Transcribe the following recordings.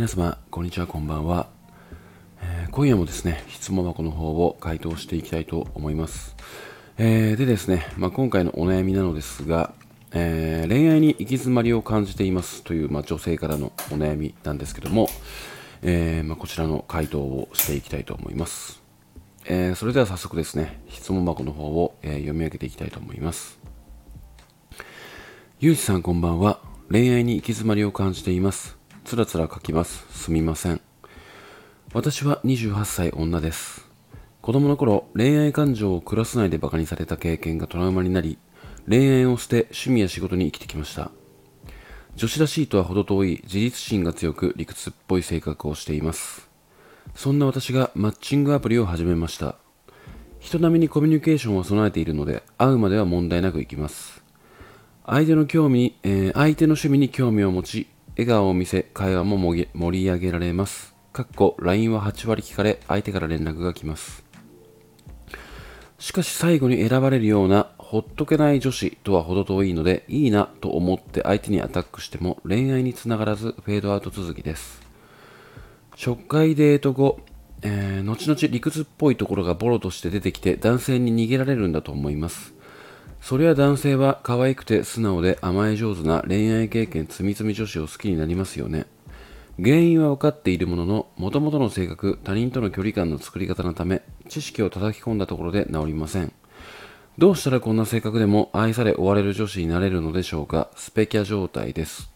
皆様、こんにちは、こんばんは。えー今夜もですね、質問箱の方を回答していきたいと思います。えーでですね、まあ、今回のお悩みなのですが、えー恋愛に行き詰まりを感じていますという、まあ、女性からのお悩みなんですけども、えーまあ、こちらの回答をしていきたいと思います。えーそれでは早速ですね、質問箱の方を、え読み上げていきたいと思います。ゆうじさんこんばんは。恋愛に行き詰まりを感じています。つらつら書きます。すみません。私は28歳女です。子供の頃、恋愛感情をクラス内でバカにされた経験がトラウマになり、恋愛を捨て趣味や仕事に生きてきました。女子らしいとは程遠い自立心が強く理屈っぽい性格をしています。そんな私がマッチングアプリを始めました。人並みにコミュニケーションを備えているので、会うまでは問題なくいきます。相手の興味、えー相手の趣味に興味を持ち、笑顔を見せ、会話も盛り上げられます。かっこ、LINE は8割聞かれ、相手から連絡が来ます。しかし最後に選ばれるような、ほっとけない女子とは程遠いので、いいなと思って相手にアタックしても恋愛につながらず、フェードアウト続きです。初回デート後、えー後々理屈っぽいところがボロとして出てきて男性に逃げられるんだと思います。そりゃ男性は可愛くて素直で甘え上手な恋愛経験つみつみ女子を好きになりますよね。原因は分かっているものの、元々の性格、他人との距離感の作り方のため、知識を叩き込んだところで治りません。どうしたらこんな性格でも愛され追われる女子になれるのでしょうか？スペキャ状態です。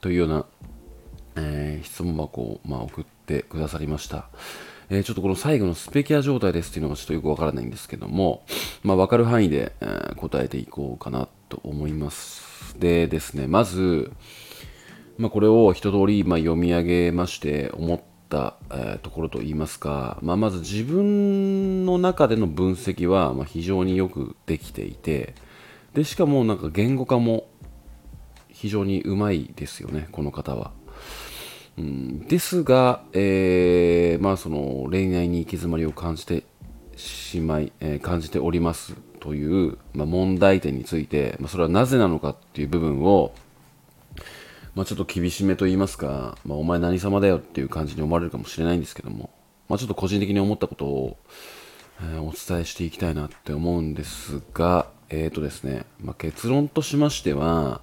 というような、えー質問箱を、まあ、送ってくださりました。えちょっとこの最後のスペキャ状態ですっていうのがちょっとよくわからないんですけども、まあ、わかる範囲で、え答えていこうかなと思います。でですね、まず、まあ、これを一通りま読み上げまして思った、ところといいますか、まあ、まず自分の中での分析はま非常によくできていてでしかもなんか言語化も非常にうまいですよねこの方は。ですが、えーまあ、その恋愛に行き詰まりを感じてしまい、えー感じておりますという、まあ、問題点について、まあ、それはなぜなのかっていう部分を、まあ、ちょっと厳しめと言いますか、まあ、お前何様だよっていう感じに思われるかもしれないんですけども、まあ、ちょっと個人的に思ったことを、えーお伝えしていきたいなって思うんですが、えーとですね、まあ、結論としましては、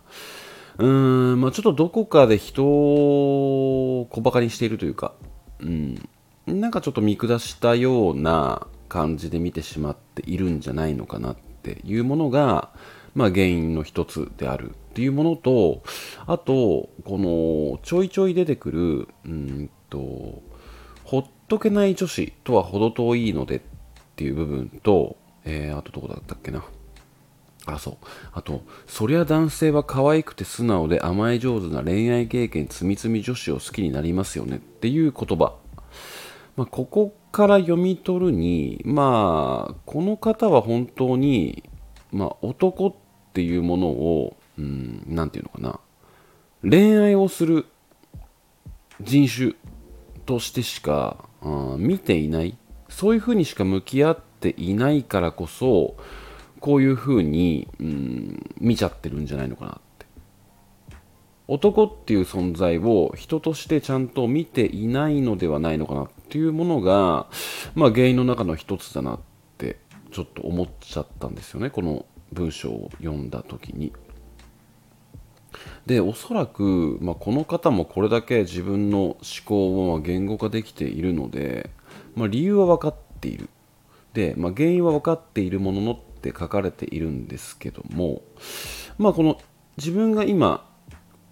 うーん、まあ、ちょっとどこかで人を小馬鹿にしているというか、うん、なんかちょっと見下したような感じで見てしまっているんじゃないのかなっていうものが、まあ、原因の一つであるっていうものと、あと、このちょいちょい出てくる、うんと、ほっとけない女子とは程遠いのでっていう部分と、えー、あとどこだったっけな。あ、そう。あと、そりゃ男性は可愛くて素直で甘え上手な恋愛経験つみつみ女子を好きになりますよねっていう言葉。まあ、ここから読み取るに、まあ、この方は本当に、まあ、男っていうものを、うん、なんていうのかな。恋愛をする人種としてしか、うん見ていない。そういうふうにしか向き合っていないからこそ、こういうふうに、うん、見ちゃってるんじゃないのかなって。男っていう存在を人としてちゃんと見ていないのではないのかなっていうものが、まあ、原因の中の一つだなってちょっと思っちゃったんですよねこの文章を読んだ時に。でおそらく、まあ、この方もこれだけ自分の思考を言語化できているので、まあ、理由は分かっているで、まあ、原因は分かっているもののって書かれているんですけども、まあ、この自分が今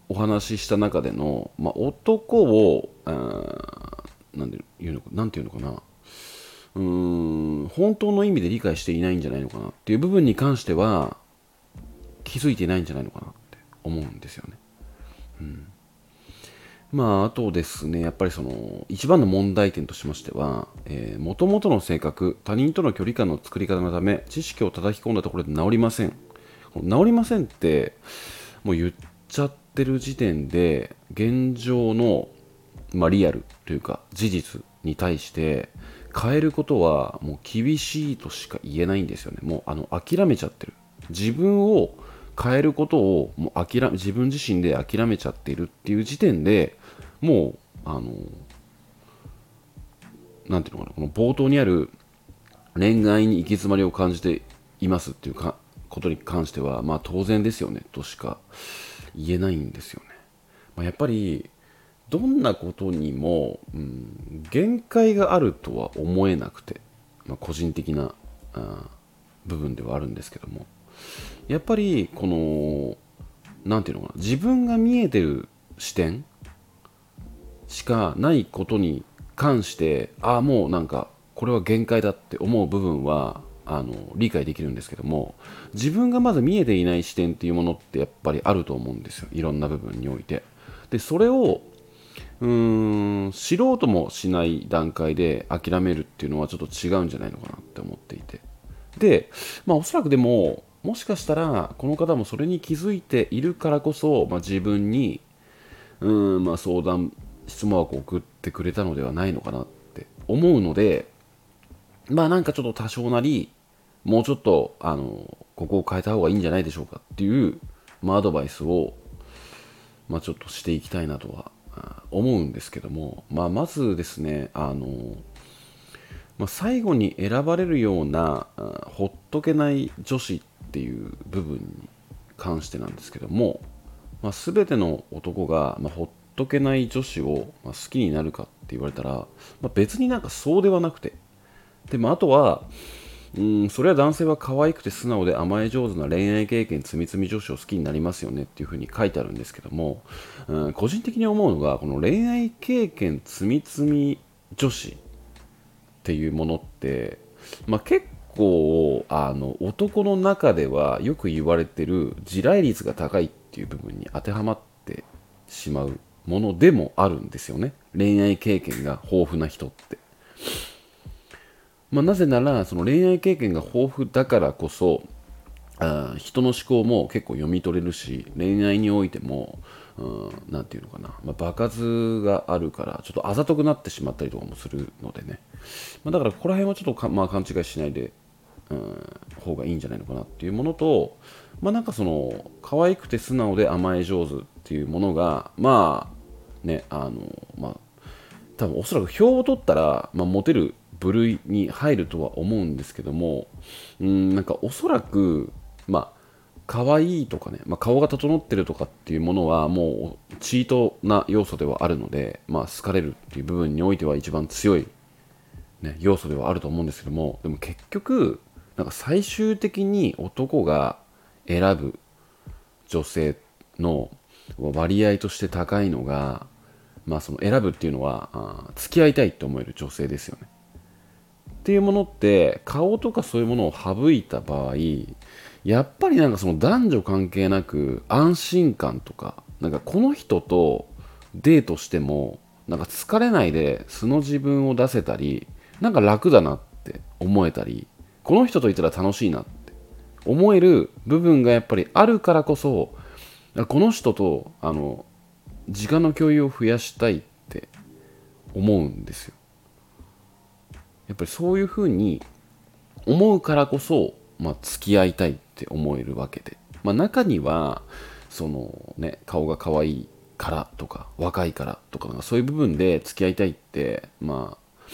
お話しした中での、まあ、男をあーなんで言うのかなていうのかな。うーん本当の意味で理解していないんじゃないのかな。っていう部分に関しては気づいていないんじゃないのかなって思うんですよね。うん。まあ、あとですね、やっぱりその、一番の問題点としましては、えー、元々の性格、他人との距離感の作り方のため、知識を叩き込んだところで治りません。治りませんって、もう言っちゃってる時点で、現状の、まあ、リアルというか、事実に対して、変えることはもう厳しいとしか言えないんですよね。もうあの諦めちゃってる。自分を変えることをもう諦め自分自身で諦めちゃっているっていう時点でもうあのなんていうのかなこの冒頭にある恋愛に行き詰まりを感じていますっていうかことに関してはまあ当然ですよねとしか言えないんですよね、まあ、やっぱりどんなことにも、うん、限界があるとは思えなくて、まあ、個人的なあ部分ではあるんですけども。やっぱりこの何て言うのかな自分が見えてる視点しかないことに関してああもうなんかこれは限界だって思う部分はあの理解できるんですけども自分がまず見えていない視点っていうものってやっぱりあると思うんですよ。いろんな部分において。でそれをうーん知ろうともしない段階で諦めるっていうのはちょっと違うんじゃないのかなって思っていて。でまあおそらくでももしかしたらこの方もそれに気づいているからこそ、まあ、自分にうん、まあ、相談質問枠を送ってくれたのではないのかなって思うのでまあなんかちょっと多少なりもうちょっとあのここを変えた方がいいんじゃないでしょうかっていう、まあ、アドバイスを、まあ、ちょっとしていきたいなとは思うんですけども、まあ、まずですねあの、まあ、最後に選ばれるようなほっとけない女子っていう部分に関してなんですけども、まあ、全ての男が、まあ、ほっとけない女子を、まあ、好きになるかって言われたら、まあ、別になんかそうではなくてでもあとはうんそれは男性は可愛くて素直で甘え上手な恋愛経験つみつみ女子を好きになりますよねっていうふうに書いてあるんですけども、うん、個人的に思うのがこの恋愛経験つみつみ女子っていうものって、まあ、結構あの男の中ではよく言われてる地雷率が高いっていう部分に当てはまってしまうものでもあるんですよね。恋愛経験が豊富な人って。まあ、なぜならその恋愛経験が豊富だからこそあ人の思考も結構読み取れるし恋愛においても何、て言うのかな、まあ、場数があるからちょっとあざとくなってしまったりとかもするのでね、まあ、だからここら辺はちょっとまあ、勘違いしないで、うん、方がいいんじゃないのかなっていうものとまあなんかその可愛くて素直で甘え上手っていうものがまあねあのまあ多分おそらく票を取ったら、まあ、モテる部類に入るとは思うんですけどもうんなんかおそらくまあ可愛いとかね、まあ、顔が整ってるとかっていうものはもうチートな要素ではあるので、まあ、好かれるっていう部分においては一番強い、ね、要素ではあると思うんですけどもでも結局なんか最終的に男が選ぶ女性の割合として高いのが、まあ、その選ぶっていうのはあ付き合いたいって思える女性ですよね。っていうものって顔とかそういうものを省いた場合やっぱりなんかその男女関係なく安心感とかなんかこの人とデートしてもなんか疲れないで素の自分を出せたりなんか楽だなって思えたりこの人といたら楽しいなって思える部分がやっぱりあるからこそこの人とあの時間の共有を増やしたいって思うんですよ。やっぱりそういうふうに思うからこそ、まあ、付き合いたいって思えるわけで、まあ、中にはそのね顔が可愛いからとか若いからとかそういう部分で付き合いたいってまあ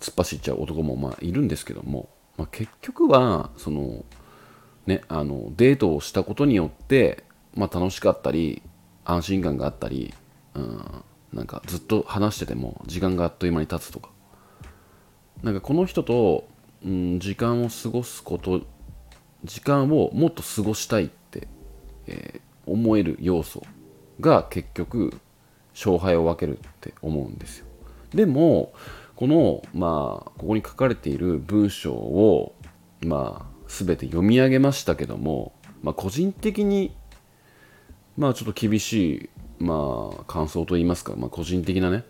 突っ走っちゃう男もまあいるんですけども、まあ、結局はそのねあのデートをしたことによって、まあ、楽しかったり安心感があったり、うん、なんかずっと話してても時間があっという間に経つとか。なんかこの人と、うん、時間を過ごすこと時間をもっと過ごしたいって、えー、思える要素が結局勝敗を分けるって思うんですよ。でもこのまあここに書かれている文章をまあ全て読み上げましたけども、まあ、個人的にまあちょっと厳しいまあ感想といいますか、まあ、個人的なね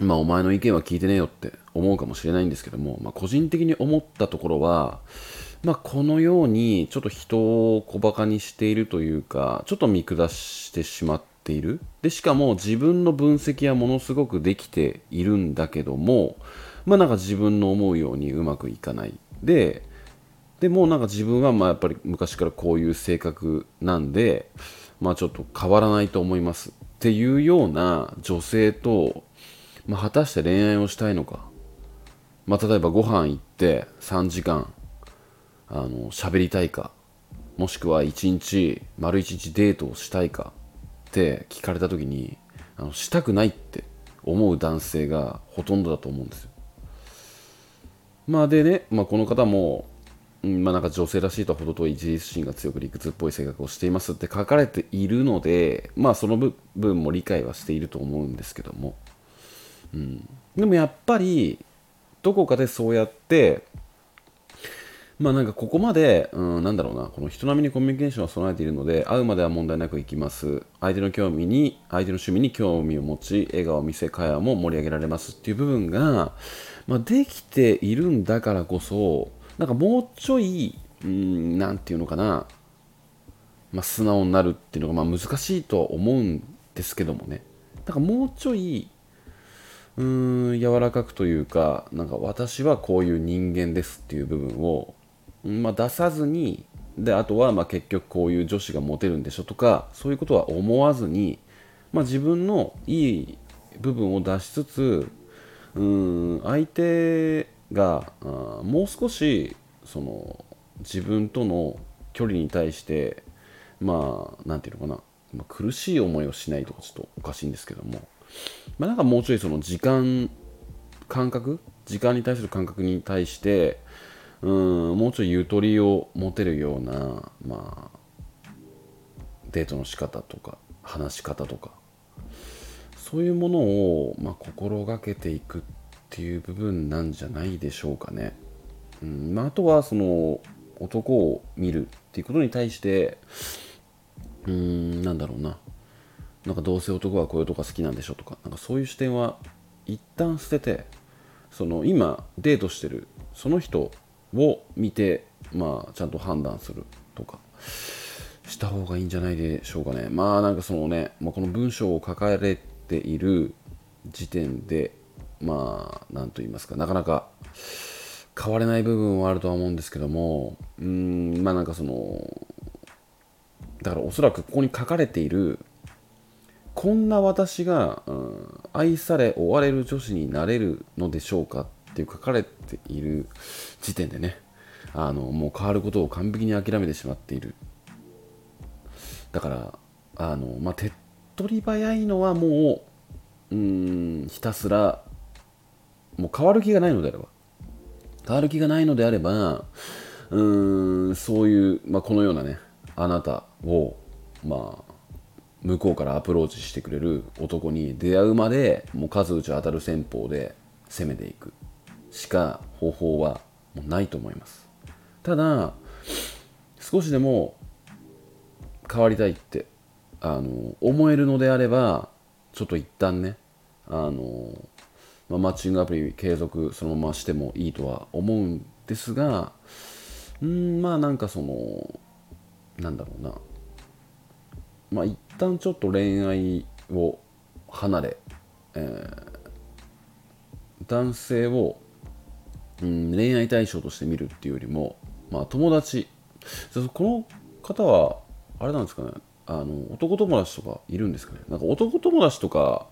まあお前の意見は聞いてねえよって思うかもしれないんですけども、まあ、個人的に思ったところは、まあ、このようにちょっと人を小バカにしているというかちょっと見下してしまっている。でしかも自分の分析はものすごくできているんだけどもまあなんか自分の思うようにうまくいかない。ででもなんか自分はまあやっぱり昔からこういう性格なんでまあちょっと変わらないと思います。っていうような女性と、まあ、果たして恋愛をしたいのか、まあ、例えばご飯行って3時間あの喋りたいか。もしくは1日丸1日デートをしたいか。って聞かれた時にあのしたくないって思う男性がほとんどだと思うんですよ。まあでね、まあ、この方も、うんまあ、なんか女性らしいとは程遠い自立心が強く理屈っぽい性格をしていますって書かれているのでまあその部分も理解はしていると思うんですけども、うん、でもやっぱりどこかでそうやってまあなんかここまで、うん、なんだろうな、この人並みにコミュニケーションを備えているので、会うまでは問題なくいきます。相手の興味に、相手の趣味に興味を持ち、笑顔を見せ、会話も盛り上げられますっていう部分が、まあ、できているんだからこそ、なんかもうちょい、うん、なんていうのかな、まあ、素直になるっていうのがまあ難しいとは思うんですけどもね。なんかもうちょい、うん、柔らかくというか、なんか私はこういう人間ですっていう部分を、まあ、出さずにであとはまあ結局こういう女子がモテるんでしょとかそういうことは思わずに、まあ、自分のいい部分を出しつつうん相手があもう少しその自分との距離に対してまあなんていうのかな、まあ、苦しい思いをしないとかちょっとおかしいんですけども、まあ、なんかもうちょいその時間感覚時間に対する感覚に対してうんもうちょいゆとりを持てるような、まあ、デートの仕方とか話し方とかそういうものを、まあ、心がけていくっていう部分なんじゃないでしょうかね。うんまあ、あとはその男を見るっていうことに対してうーんなんだろうななんかどうせ男はこういう男が好きなんでしょとかなんかそういう視点は一旦捨ててその今デートしてるその人を見て、まあ、ちゃんと判断するとかした方がいいんじゃないでしょうかね。まあなんかそのね、まあ、この文章を書かれている時点で、まあ、なんと言いますか、なかなか変われない部分はあるとは思うんですけども、うん、まあなんかその、だからおそらくここに書かれている、こんな私が、うん、愛され追われる女子になれるのでしょうかっていう書かれている時点でねあのもう変わることを完璧に諦めてしまっている。だからあの、まあ、手っ取り早いのはもううんひたすらもう変わる気がないのであれば。変わる気がないのであればうーんそういう、まあ、このようなねあなたをまあ向こうからアプローチしてくれる男に出会うまでもう数打ち当たる戦法で攻めていく。しか方法はもうないと思います。ただ少しでも変わりたいってあの思えるのであればちょっと一旦ねあの、まあ、マッチングアプリ継続そのまましてもいいとは思うんですがうんまあなんかそのなんだろうな。まあ一旦ちょっと恋愛を離れ、えー、男性をうん、恋愛対象として見るっていうよりも、まあ、友達。この方はあれなんですかね。あの男友達とかいるんですかね。なんか男友達とか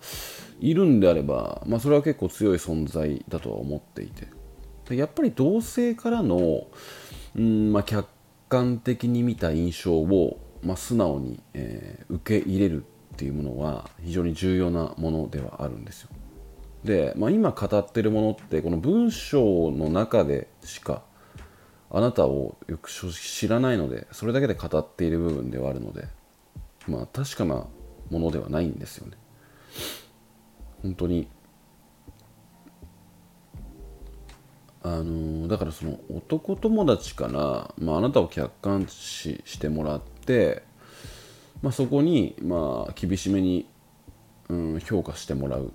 いるんであれば、まあ、それは結構強い存在だとは思っていて。やっぱり同性からの、うんまあ、客観的に見た印象を、まあ、素直に、えー、受け入れるっていうものは非常に重要なものではあるんですよ。で、まあ、今語ってるものってこの文章の中でしかあなたをよく知らないのでそれだけで語っている部分ではあるのでまあ確かなものではないんですよね。本当にあのだからその男友達から、まあ、あなたを客観視してもらって、まあ、そこに、まあ、厳しめに、うん、評価してもらう。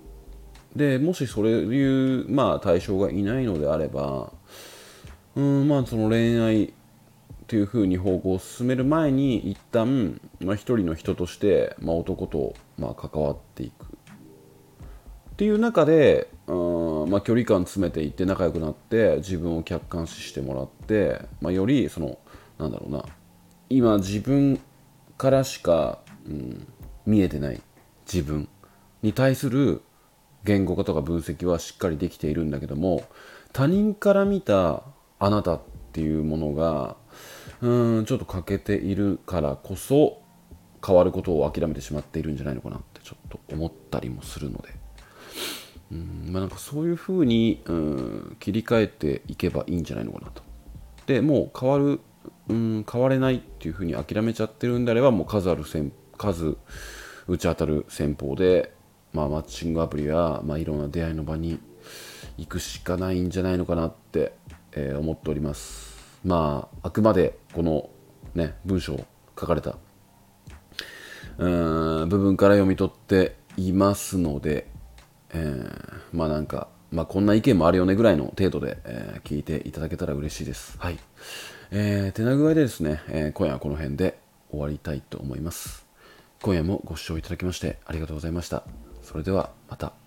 でもしそういう、まあ、対象がいないのであればうんまあその恋愛というふうに方向を進める前に一旦、まあ、一人の人として、まあ、男と、まあ、関わっていくっていう中で、うんまあ、距離感詰めていって仲良くなって自分を客観視してもらって、まあ、よりそのなんだろうな今自分からしか、うん、見えてない自分に対する言語化とか分析はしっかりできているんだけども他人から見たあなたっていうものがうんちょっと欠けているからこそ変わることを諦めてしまっているんじゃないのかなってちょっと思ったりもするので。うんまあなんかそういうふうにうん切り替えていけばいいんじゃないのかなと。でもう変わるうん変われないっていうふうに諦めちゃってるんであればもう数ある戦数打ち当たる戦法で、まあ、マッチングアプリや、まあ、いろんな出会いの場に行くしかないんじゃないのかなって、えー、思っておりますまああくまでこのね文章書かれたうーん部分から読み取っていますので、えー、まあなんか、まあ、こんな意見もあるよねぐらいの程度で、えー、聞いていただけたら嬉しいです。はい。えー、手な具合でですね、えー、今夜はこの辺で終わりたいと思います。今夜もご視聴いただきましてありがとうございました。それではまた。